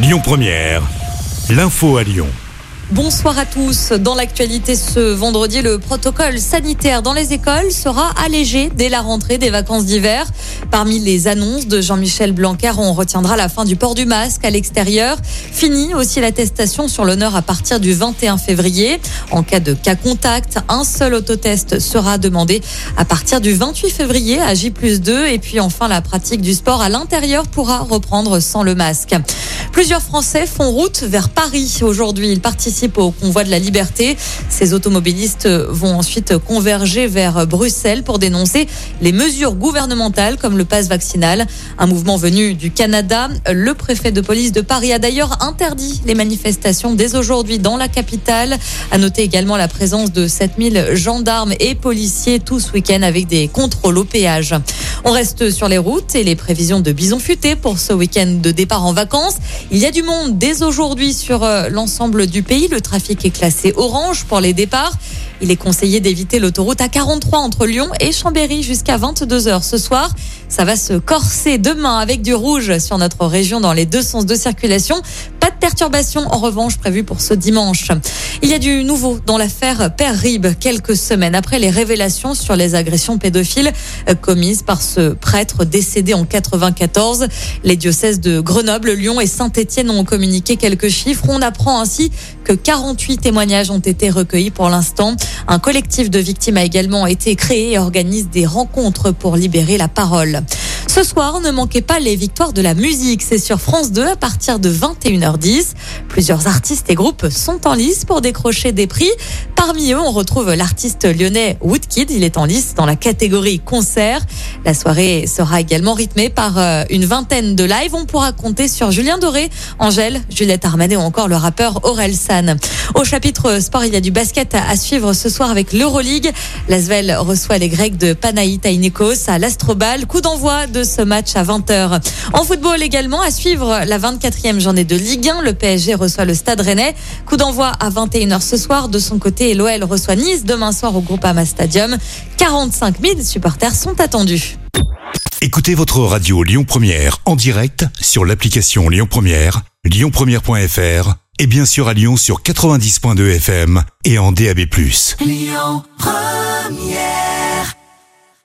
Lyon Première, l'info à Lyon. Bonsoir à tous. Dans l'actualité ce vendredi, le protocole sanitaire dans les écoles sera allégé dès la rentrée des vacances d'hiver. Parmi les annonces de Jean-Michel Blanquer, on retiendra la fin du port du masque à l'extérieur. Fini aussi l'attestation sur l'honneur à partir du 21 février. En cas de cas contact, un seul autotest sera demandé à partir du 28 février à J 2. Et puis enfin, la pratique du sport à l'intérieur pourra reprendre sans le masque. Plusieurs Français font route vers Paris aujourd'hui. Ils participent au convoi de la liberté. Ces automobilistes vont ensuite converger vers Bruxelles pour dénoncer les mesures gouvernementales comme le pass vaccinal. Un mouvement venu du Canada. Le préfet de police de Paris a d'ailleurs interdit les manifestations dès aujourd'hui dans la capitale. À noter également la présence de 7000 gendarmes et policiers tout ce week-end avec des contrôles au péage. On reste sur les routes et les prévisions de bison futé pour ce week-end de départ en vacances. Il y a du monde dès aujourd'hui sur euh, l'ensemble du pays. Le trafic est classé orange pour les départs. Il est conseillé d'éviter l'autoroute A43 entre Lyon et Chambéry jusqu'à 22h ce soir. Ça va se corser demain avec du rouge sur notre région dans les deux sens de circulation. De perturbation en revanche prévue pour ce dimanche. Il y a du nouveau dans l'affaire Père Rib quelques semaines après les révélations sur les agressions pédophiles euh, commises par ce prêtre décédé en 94. Les diocèses de Grenoble, Lyon et Saint-Étienne ont communiqué quelques chiffres. On apprend ainsi que 48 témoignages ont été recueillis pour l'instant. Un collectif de victimes a également été créé et organise des rencontres pour libérer la parole. Ce soir, ne manquez pas les victoires de la musique. C'est sur France 2 à partir de 21h10. Plusieurs artistes et groupes sont en lice pour décrocher des prix. Parmi eux, on retrouve l'artiste lyonnais Woodkid. Il est en lice dans la catégorie concert. La soirée sera également rythmée par euh, une vingtaine de lives. On pourra compter sur Julien Doré, Angèle, Juliette Armanet ou encore le rappeur Aurel San. Au chapitre sport, il y a du basket à suivre ce soir avec l'Euroleague. L'Asvel reçoit les Grecs de Panaïta à l'Astrobal. Coup d'envoi de ce match à 20h. En football également, à suivre la 24e journée de Ligue 1. Le PSG reçoit le Stade Rennais. Coup d'envoi à 21h ce soir. De son côté, l'OL reçoit Nice demain soir au Groupama Stadium. 45 000 supporters sont attendus. Écoutez votre radio Lyon Première en direct sur l'application Lyon Première, lyonpremière.fr et bien sûr à Lyon sur 90.2 FM et en DAB+. Lyon Première